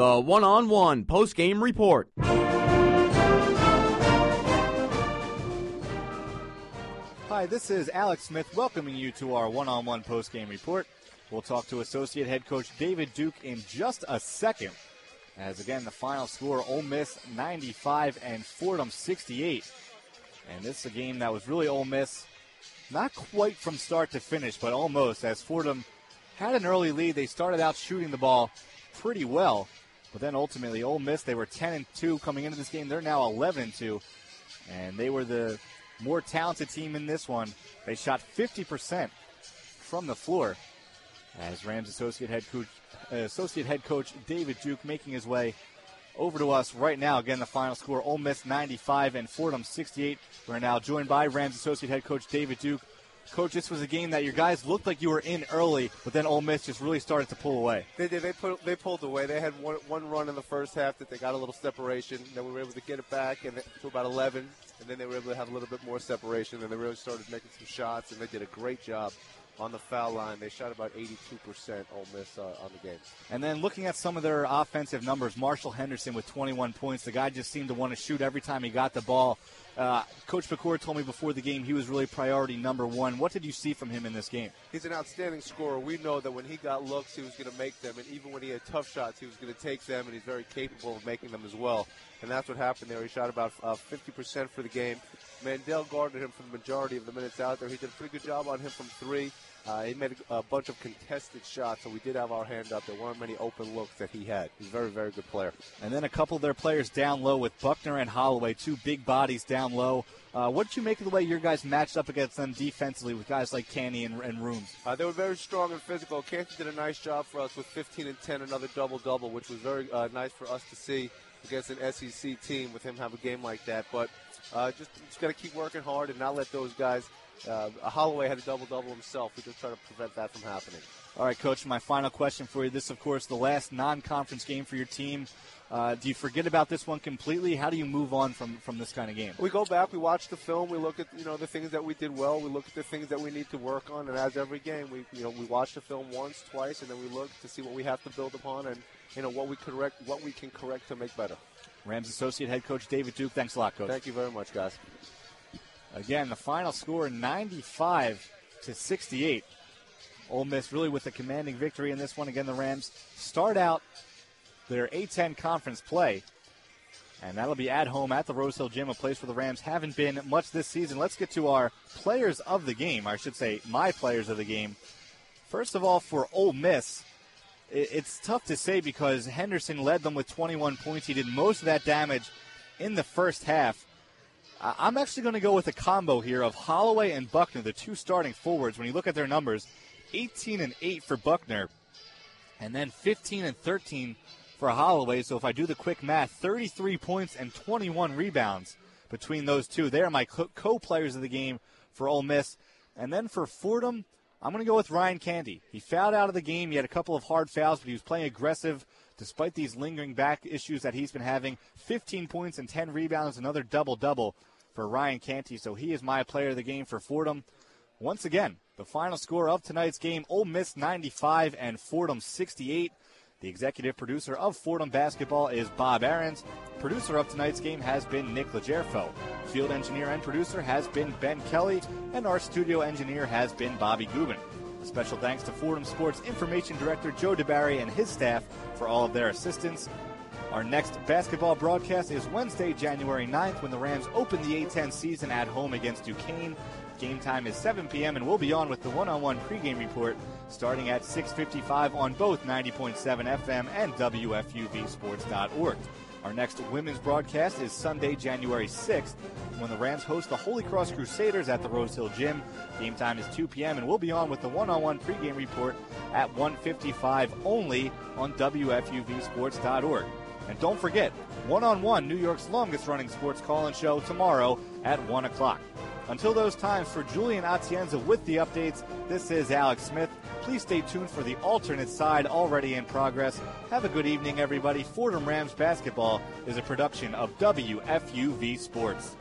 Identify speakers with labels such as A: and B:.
A: The one on one post game report.
B: Hi, this is Alex Smith welcoming you to our one on one post game report. We'll talk to Associate Head Coach David Duke in just a second. As again, the final score Ole Miss 95 and Fordham 68. And this is a game that was really Ole Miss, not quite from start to finish, but almost, as Fordham had an early lead. They started out shooting the ball pretty well, but then ultimately Ole Miss, they were 10 and 2 coming into this game. They're now 11 and 2, and they were the more talented team in this one. They shot 50% from the floor. As Rams associate head coach, uh, associate head coach David Duke making his way over to us right now. Again, the final score: Ole Miss 95 and Fordham 68. We're now joined by Rams associate head coach David Duke. Coach, this was a game that your guys looked like you were in early, but then Ole Miss just really started to pull away.
C: They did. They put, they pulled away. They had one, one run in the first half that they got a little separation. Then we were able to get it back and to about 11, and then they were able to have a little bit more separation. And they really started making some shots, and they did a great job on the foul line. They shot about 82% Ole Miss uh, on the game.
B: And then looking at some of their offensive numbers, Marshall Henderson with 21 points. The guy just seemed to want to shoot every time he got the ball. Uh, Coach McCord told me before the game he was really priority number one. What did you see from him in this game?
C: He's an outstanding scorer. We know that when he got looks, he was going to make them, and even when he had tough shots, he was going to take them, and he's very capable of making them as well. And that's what happened there. He shot about uh, 50% for the game. Mandell guarded him for the majority of the minutes out there. He did a pretty good job on him from three. Uh, he made a, a, bunch of contested shots, so we did have our hand up. There weren't many open looks that he had. He's a very, very good player.
B: And then a couple of their players down low with Buckner and Holloway, two big bodies down low. Uh, what did you make of the way your guys matched up against them defensively with guys like Canty and, and Rooms?
C: Uh, they were very strong and physical. Canty did a nice job for us with 15 and 10, another double double, which was very uh, nice for us to see against an SEC team with him have a game like that. But uh, just, just got to keep working hard and not let those guys uh, Holloway had a double double himself. We just try to prevent that from happening.
B: All right, Coach. My final question for you. This, of course, the last non-conference game for your team. Uh, do you forget about this one completely? How do you move on from, from this kind of game?
C: We go back, we watch the film, we look at you know the things that we did well, we look at the things that we need to work on, and as every game, we you know we watch the film once, twice, and then we look to see what we have to build upon and you know what we correct, what we can correct to make better.
B: Rams associate head coach David Duke. Thanks a lot, Coach.
C: Thank you very much, guys.
B: Again, the final score 95 to 68. Ole Miss really with a commanding victory in this one. Again, the Rams start out their A10 conference play. And that'll be at home at the Rose Hill Gym, a place where the Rams haven't been much this season. Let's get to our players of the game. I should say, my players of the game. First of all, for Ole Miss, it's tough to say because Henderson led them with 21 points. He did most of that damage in the first half. I'm actually going to go with a combo here of Holloway and Buckner, the two starting forwards. When you look at their numbers, 18 and 8 for Buckner, and then 15 and 13 for Holloway. So if I do the quick math, 33 points and 21 rebounds between those two. They are my co players of the game for Ole Miss. And then for Fordham, I'm going to go with Ryan Canty. He fouled out of the game. He had a couple of hard fouls, but he was playing aggressive despite these lingering back issues that he's been having. 15 points and 10 rebounds, another double double for Ryan Canty. So he is my player of the game for Fordham. Once again, the final score of tonight's game Ole Miss 95 and Fordham 68. The executive producer of Fordham basketball is Bob Ahrens. Producer of tonight's game has been Nick Legerfo. Field engineer and producer has been Ben Kelly, and our studio engineer has been Bobby Gubin. A special thanks to Fordham Sports Information Director Joe DiBari and his staff for all of their assistance. Our next basketball broadcast is Wednesday, January 9th, when the Rams open the A10 season at home against Duquesne. Game time is 7 p.m. and we'll be on with the one-on-one pregame report starting at 6:55 on both 90.7 FM and WFUVSports.org. Our next women's broadcast is Sunday, January 6th, when the Rams host the Holy Cross Crusaders at the Rose Hill Gym. Game time is 2 p.m. and we'll be on with the one-on-one pregame report at 1:55 only on WFUVSports.org. And don't forget, one on one, New York's longest running sports call in show tomorrow at 1 o'clock. Until those times, for Julian Atienza with the updates, this is Alex Smith. Please stay tuned for the alternate side already in progress. Have a good evening, everybody. Fordham Rams basketball is a production of WFUV Sports.